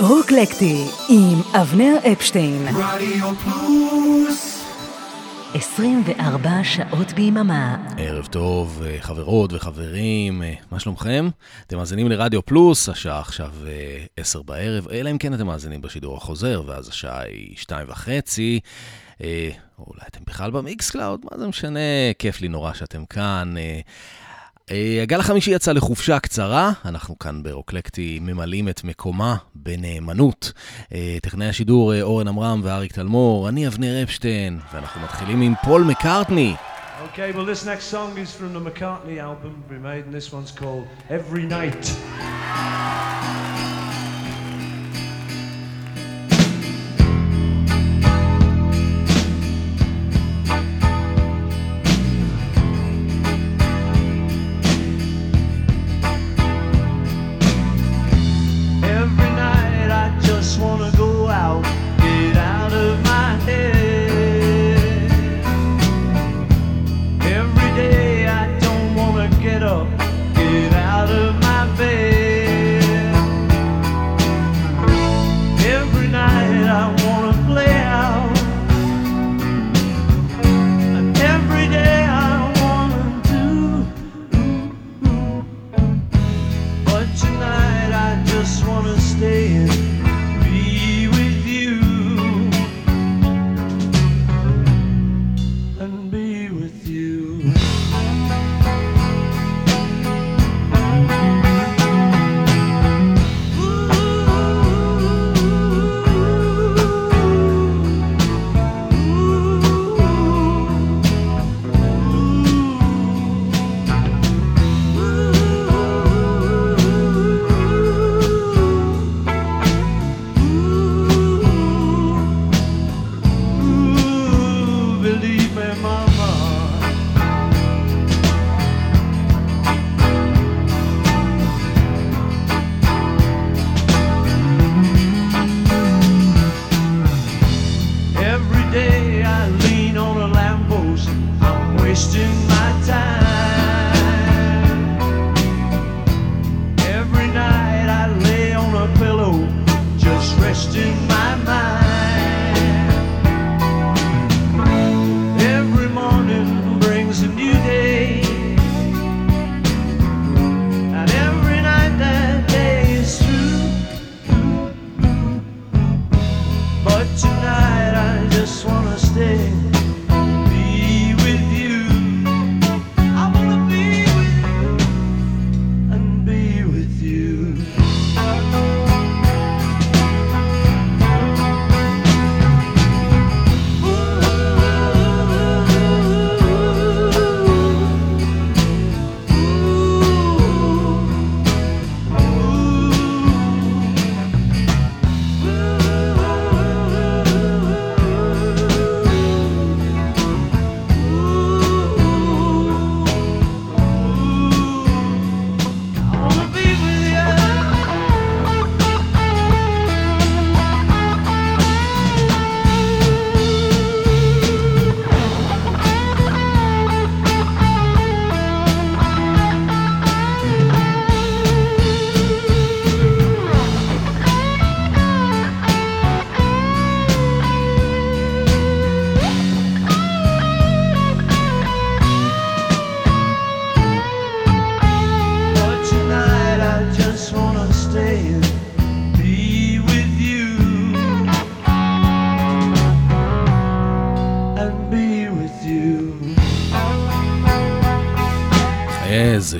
רוקלקטי עם אבנר אפשטיין. רדיו פלוס 24 שעות ביממה. ערב טוב, אה, חברות וחברים, אה, מה שלומכם? אתם מאזינים לרדיו פלוס, השעה עכשיו אה, עשר בערב, אלא אם כן אתם מאזינים בשידור החוזר, ואז השעה היא שתיים וחצי. אולי אתם בכלל במיקס קלאוד, מה זה משנה, כיף לי נורא שאתם כאן. אה, הגל החמישי יצא לחופשה קצרה, אנחנו כאן ברוקלקטי ממלאים את מקומה בנאמנות. אה, טכנאי השידור אה, אורן עמרם ואריק תלמור, אני אבנר אפשטיין, ואנחנו מתחילים עם פול מקארטני. Okay, well, this next song is from the McCartney album we made, and this one's called Every Night.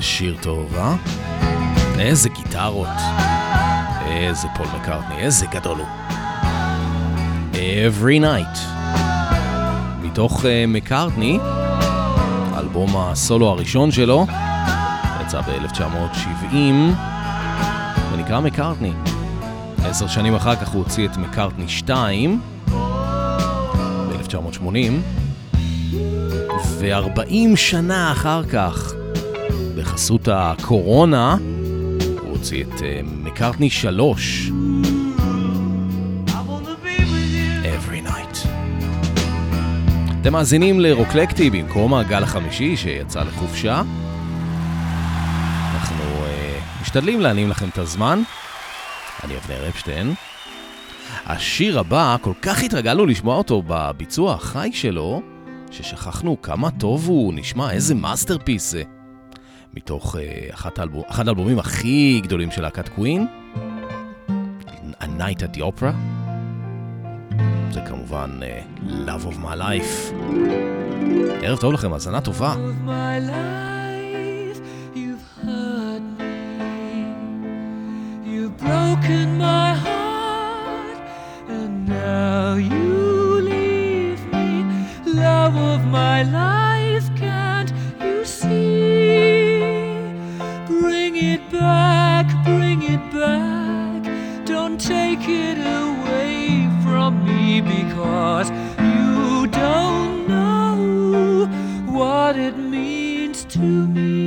שיר טוב, אה? איזה גיטרות. איזה פול מקארטני, איזה גדול הוא. Every Night. מתוך uh, מקארטני, אלבום הסולו הראשון שלו, יצא ב-1970, ונקרא מקארטני. עשר שנים אחר כך הוא הוציא את מקארטני 2, ב-1980, ו-40 שנה אחר כך, בחסות הקורונה, הוא הוציא את uh, מקארטני 3. Every night. אתם מאזינים לרוקלקטי במקום הגל החמישי שיצא לחופשה. אנחנו uh, משתדלים להנים לכם את הזמן. אני אבנר אפשטיין. השיר הבא, כל כך התרגלנו לשמוע אותו בביצוע החי שלו, ששכחנו כמה טוב הוא נשמע, איזה מאסטרפיס זה. מתוך uh, אחד, האלבום, אחד האלבומים הכי גדולים של להקת קווין, A Night at the Opera. זה כמובן uh, Love of My Life. ערב טוב לכם, האזנה טובה. of my life it back bring it back. Don't take it away from me because you don't know what it means to me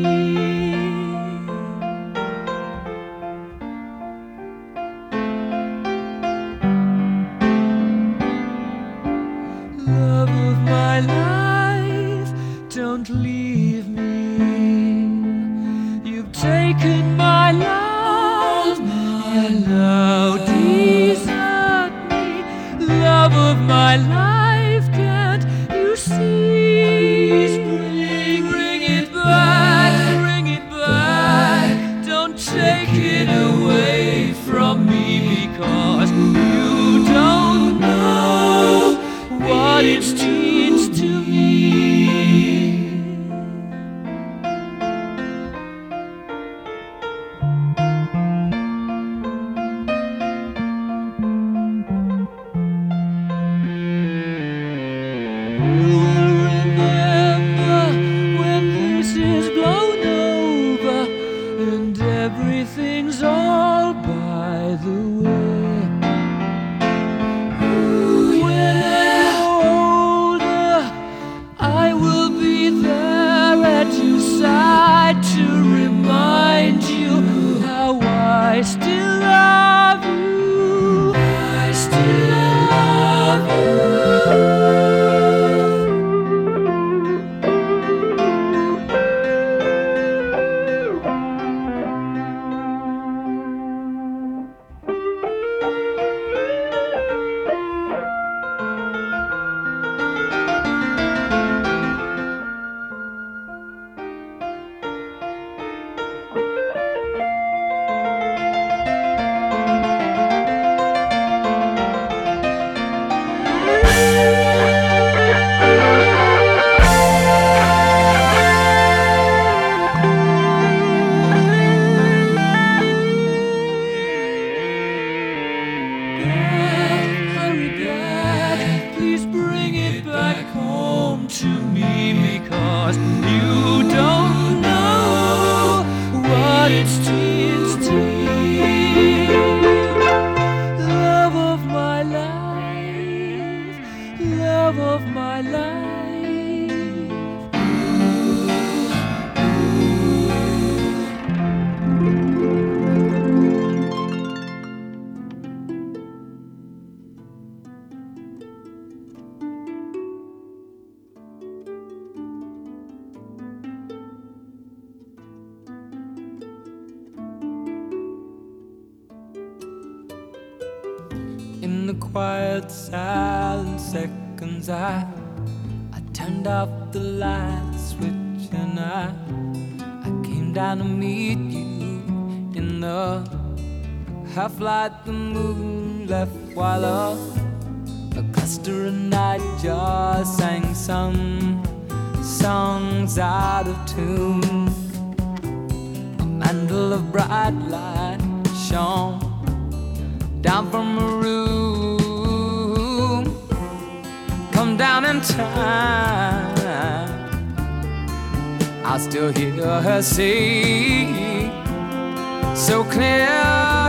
so clear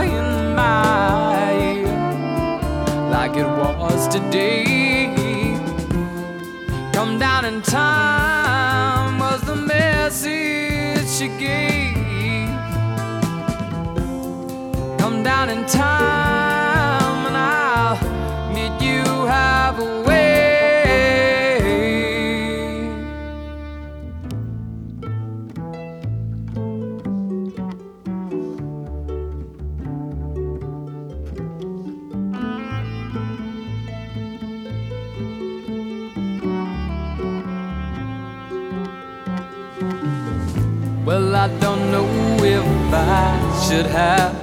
in my ear, like it was today. Come down in time was the message she gave. Come down in time. I should have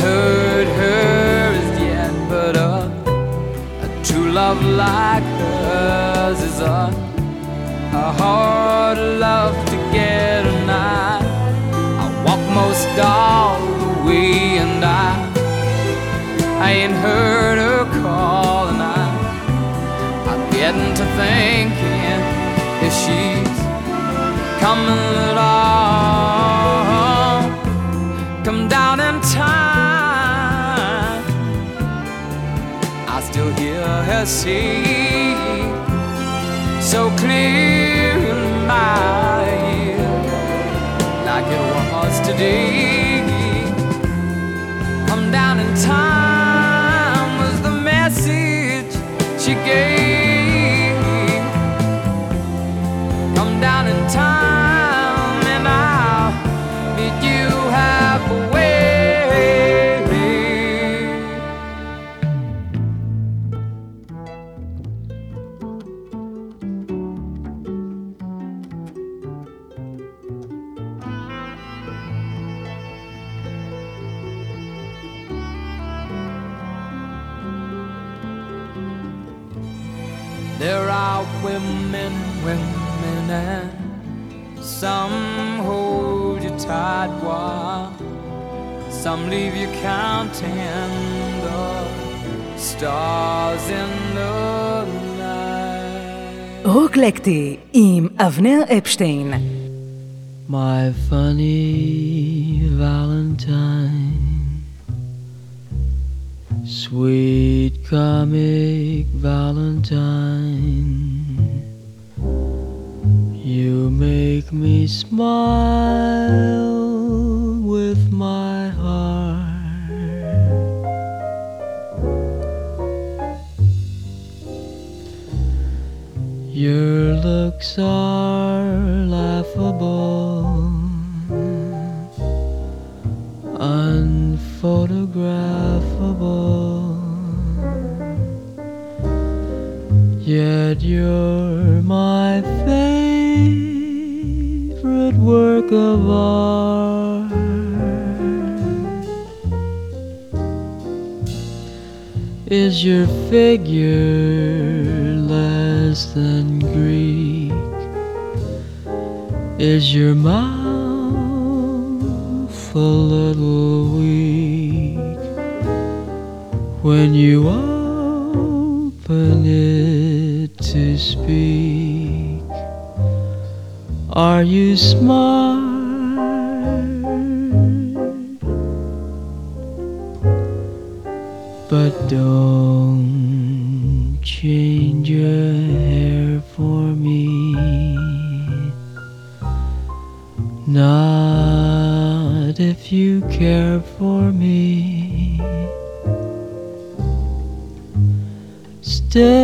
heard her yet, but a, a true love like hers is a, a hard love to get, and I, I walk most all the way, and I, I ain't heard her call, and I, I'm getting to thinking if she's coming at all. Her sing so clear in my ear, like it was today. Come down in time There are women, women, and some hold you tight while some leave you counting the stars in the night. רוקלקטי עם אבנר אפשטיין. My funny Valentine, sweet comic Valentine, you make me smile with my heart. Your looks are laughable, you're my favorite work of art. Is your figure less than Greek? Is your mouth a little weak when you open speak? Are you smart? But don't change your hair for me. Not if you care for me. Stay,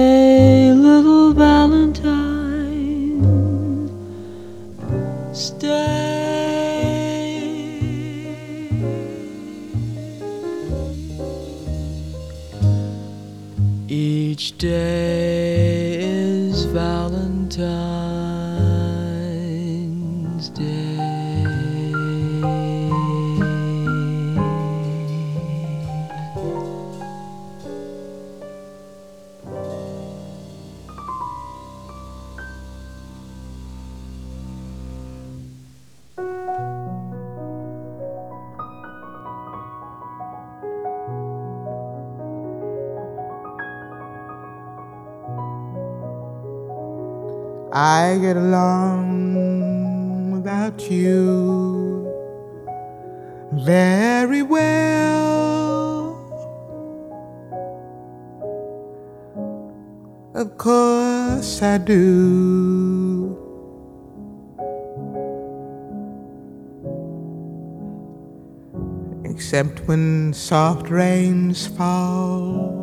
when soft rains fall.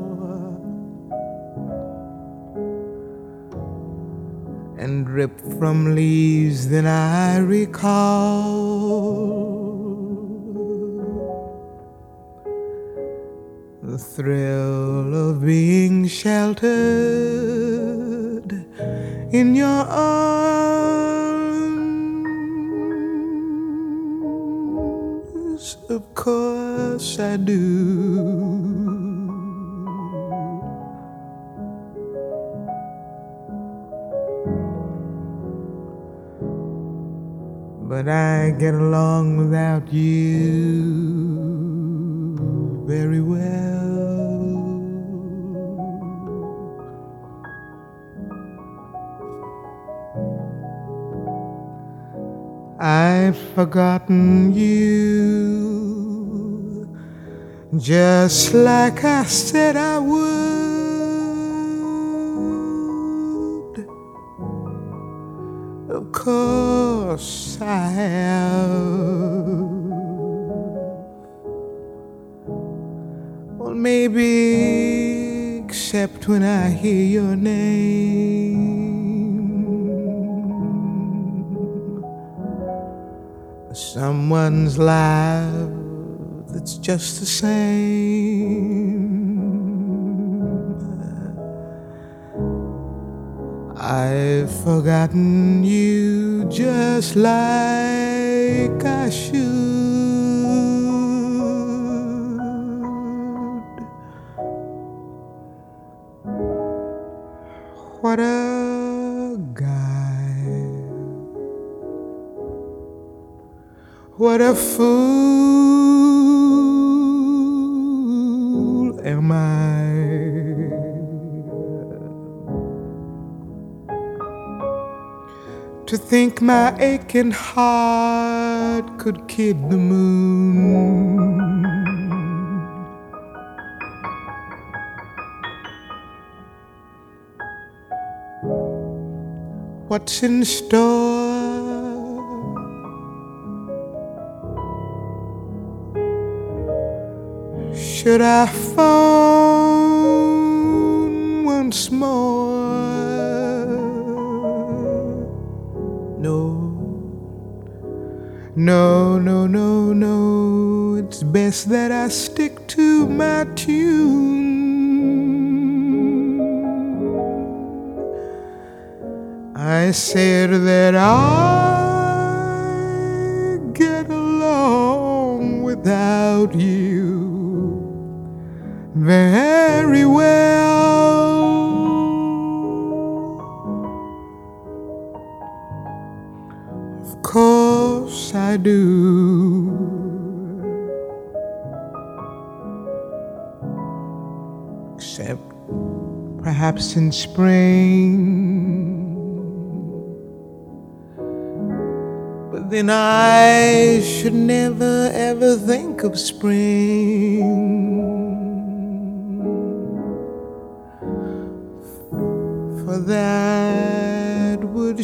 and drip from leaves, then I recall the thrill of being sheltered in your arms. Course I do. But I get along without you very well. I've forgotten you just like I said I would. Of course I have. Well, maybe except when I hear your name. Someone's life that's just the same. I've forgotten you just like I should. What a guy. What a fool am I to think my aching heart could kid the moon. What's in store? Should I phone once more? No, no, no, no, no. It's best that I stick to my tune. I said that I get along without you very well. Of course I do. Except perhaps in spring. But then I should never ever think of spring. That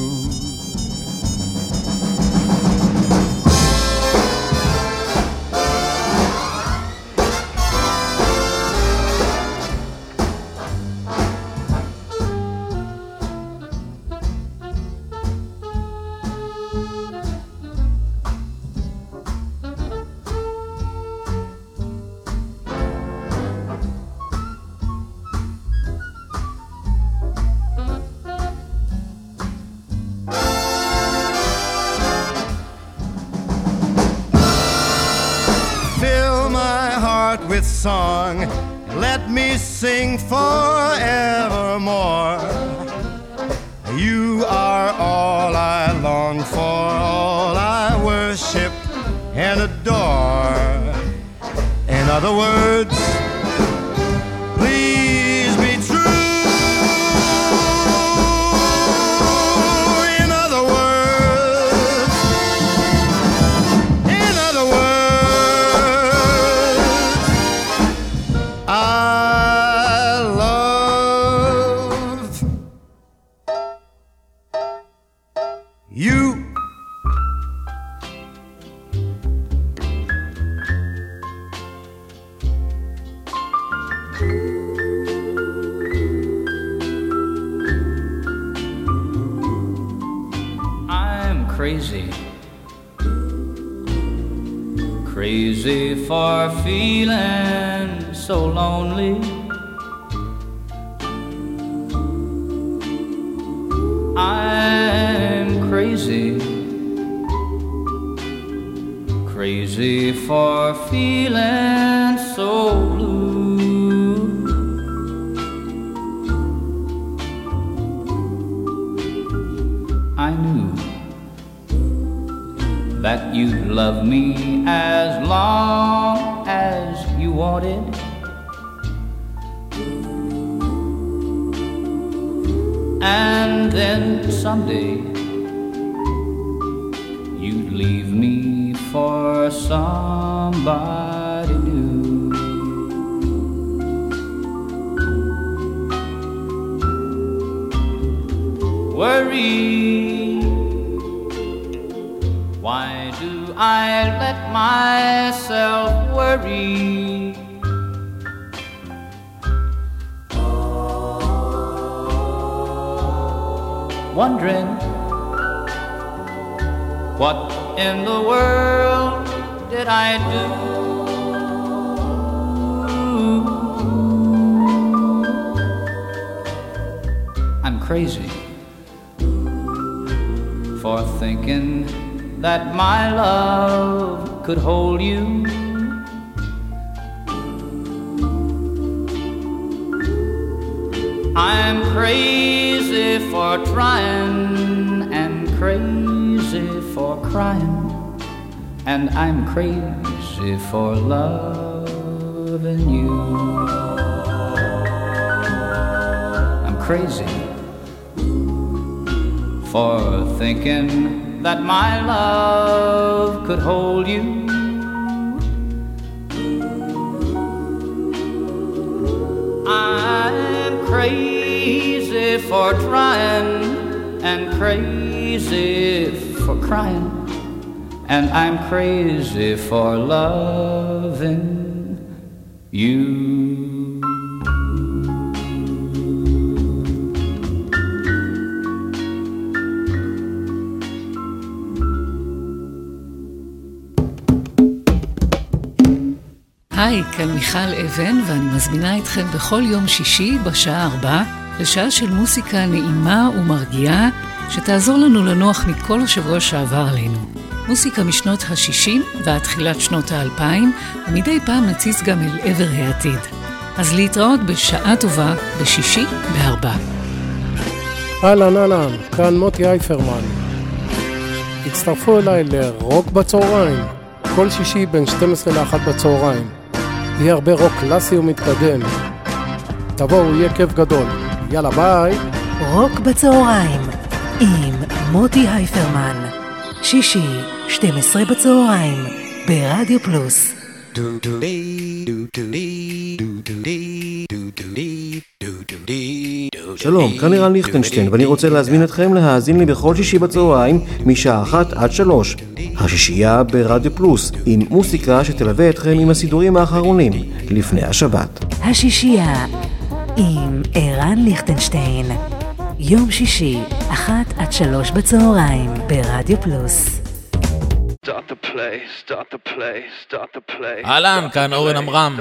Long for, all I worship and adore. In other words, worry? Wondering what in the world did I do? I'm crazy for thinking that my love could hold you. I'm crazy for trying and crazy for crying, and I'm crazy for loving you. I'm crazy for thinking that my love could hold you. For trying and crazy for crying, and I'm crazy for loving you. היי, כאן מיכל אבן, ואני מזמינה אתכם בכל יום שישי בשעה ארבע לשעה של מוסיקה נעימה ומרגיעה, שתעזור לנו לנוח מכל השבוע שעבר עלינו. מוסיקה משנות ה-60 ועד תחילת שנות ה-2000, ומדי פעם נציץ גם אל עבר העתיד. אז להתראות בשעה טובה בשישי בארבע. אהלן אהלן, כאן מוטי אייפרמן. הצטרפו אליי לרוק בצהריים, כל שישי בין 12 ל-1 בצהריים. יהיה הרבה רוק קלאסי ומתקדם. תבואו, יהיה כיף גדול. יאללה ביי. רוק בצהריים עם מוטי הייפרמן. שישי, 12 בצהריים, ברדיו פלוס. שלום, כאן לירן ליכטנשטיין, ואני רוצה להזמין אתכם להאזין לי בכל שישי בצהריים, משעה אחת עד שלוש. השישייה ברדיו פלוס, עם מוסיקה שתלווה אתכם עם הסידורים האחרונים, לפני השבת. השישייה עם ערן ליכטנשטיין. יום שישי, אחת עד שלוש בצהריים, ברדיו פלוס. Start the play, start the play, start the play. אהלן, כאן אורן עמרם.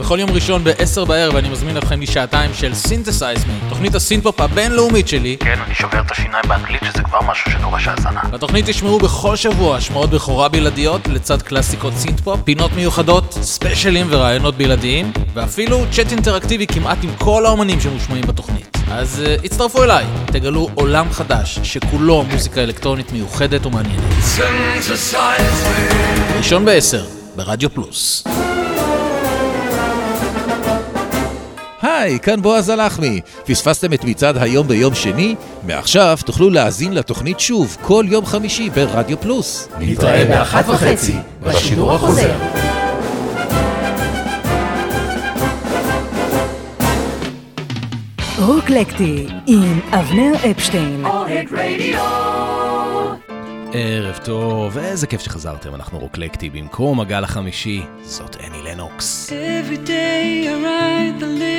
בכל יום ראשון ב-10 בערב אני מזמין אתכם לשעתיים של סינתסייז מי, תוכנית הסינפופ הבינלאומית שלי. כן, אני שובר את השיניים באנגלית שזה כבר משהו שדורש האזנה. בתוכנית תשמעו בכל שבוע השמעות בכורה בלעדיות לצד קלאסיקות סינתפופ, פינות מיוחדות, ספיישלים ורעיונות בלעדיים, ואפילו צ'אט אינטראקטיבי כמעט עם כל האומנים שמושמעים בתוכנית. אז uh, הצטרפו אליי, תגלו עולם חדש שכולו מוזיקה אלקטרונית מיוחדת ומעניינת. ראשון בעשר, ברדיו פלוס. היי, כאן בועז הלחמי. פספסתם את מצעד היום ביום שני? מעכשיו תוכלו להאזין לתוכנית שוב כל יום חמישי ברדיו פלוס. נתראה באחת וחצי בשידור החוזר. רוקלקטי עם אבנר אפשטיין. ערב טוב, איזה כיף שחזרתם, אנחנו רוקלקטי. במקום הגל החמישי, זאת אני לנוקס. Every day I write the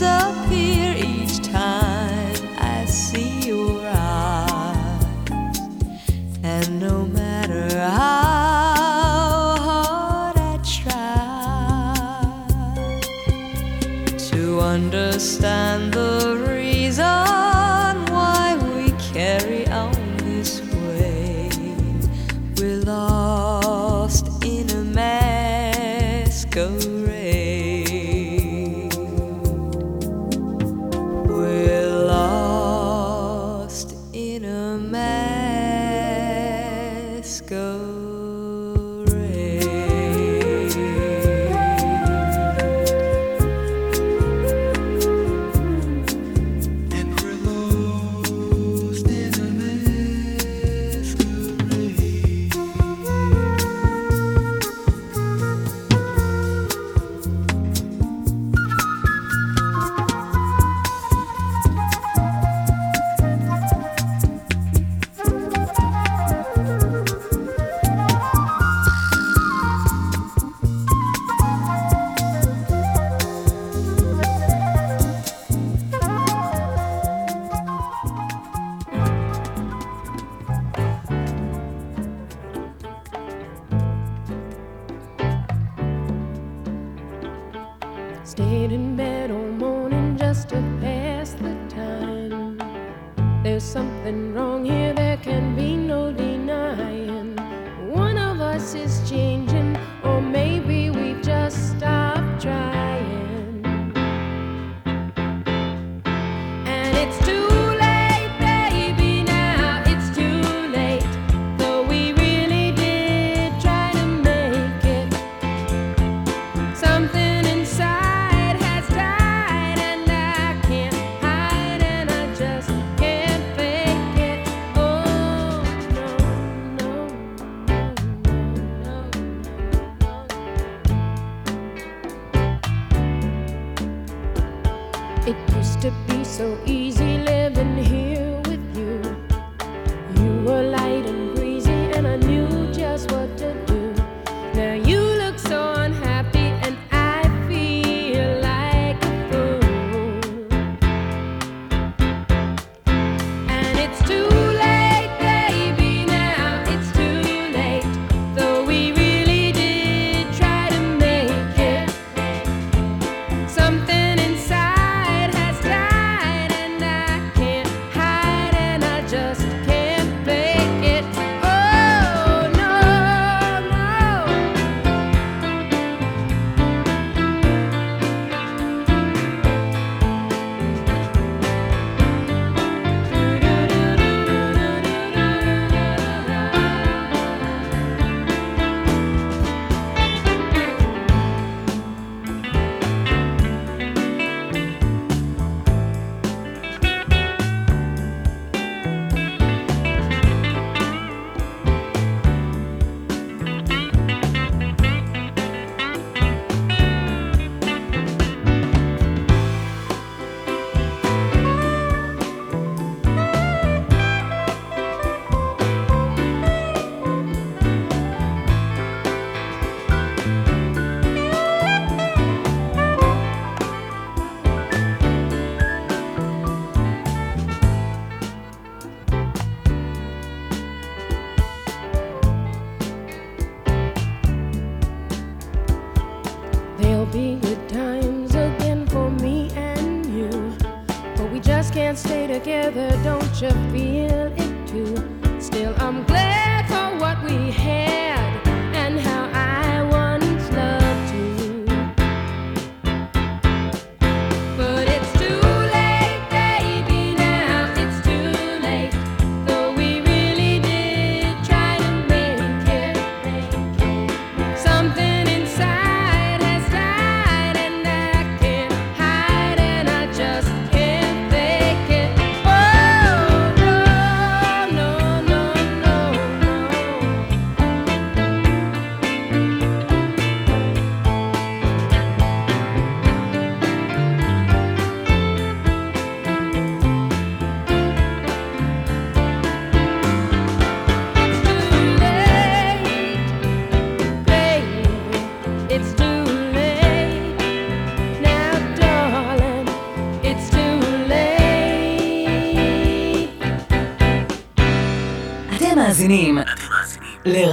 leaving of us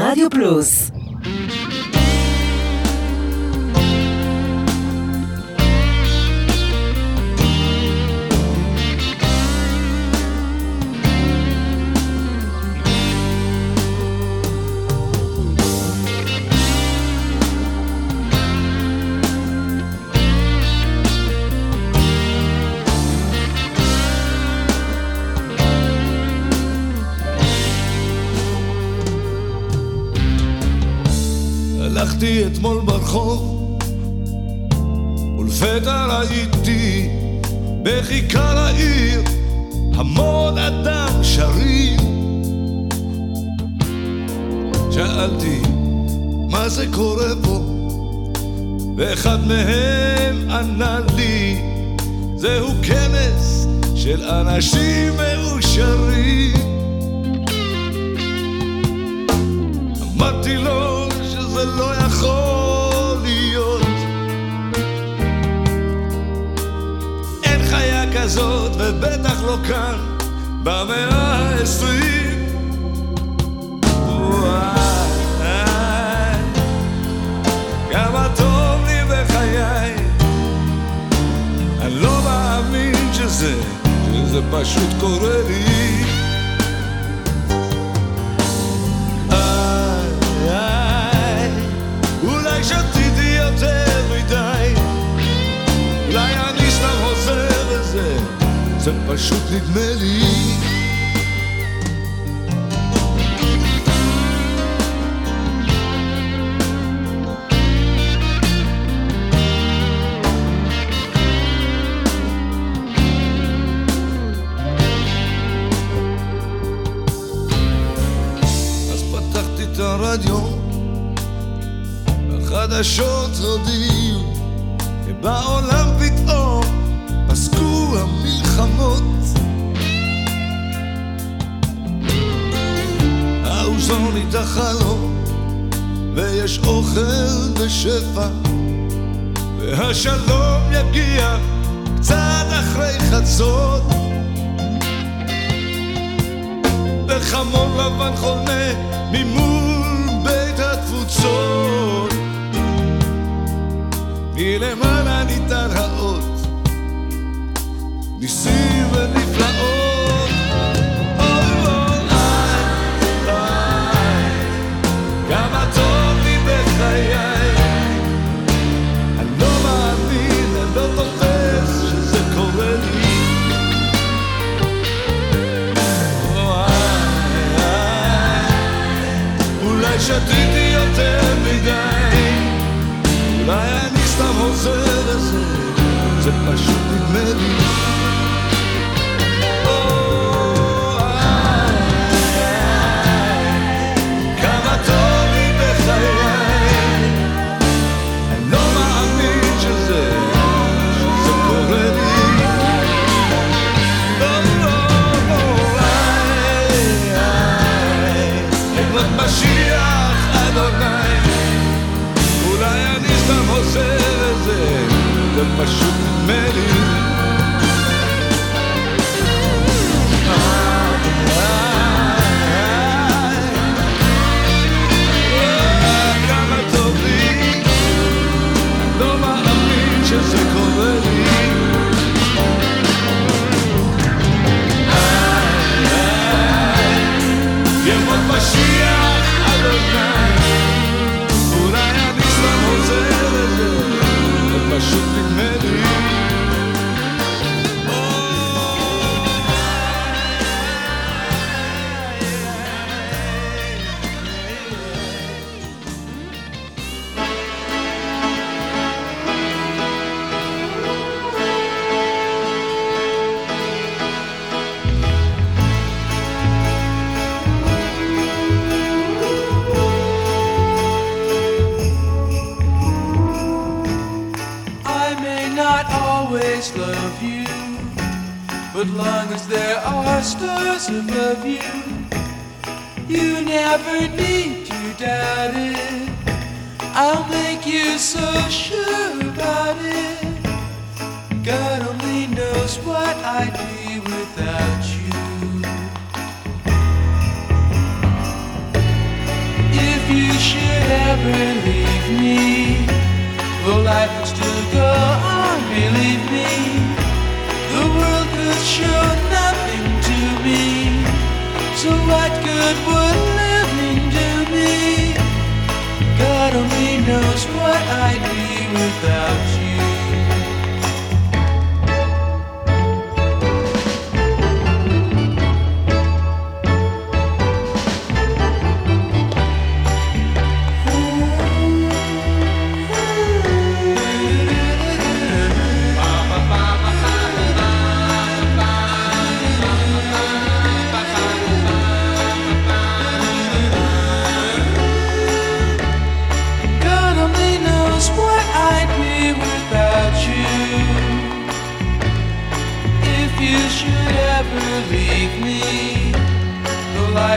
Rádio Plus. אתמול ברחוב, ולפתע ראיתי בכיכר העיר המון אדם שרים. שאלתי, מה זה קורה פה? ואחד מהם ענה לי, זהו כנס של אנשים מאושרים. אמרתי לו שזה לא יכול להיות. אין חיה כזאת, ובטח לא כאן, במאה העשרים. כמה לא פשוט קורה לי. זה פשוט נדמה לי. אז פתחתי את הרדיו, החדשות הודיעו, בעולם האוזון את החלום, ויש אוכל בשפע, והשלום יגיע קצת אחרי חצות. וחמור לבן חונה ממול בית התפוצות. מלמעלה ניתן האות, ניסים ונפלאות. 怎么是美丽？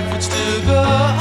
backwards to go.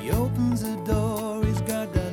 He opens the door, he's got that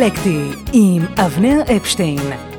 רוקלקטי עם אבנר אפשטיין.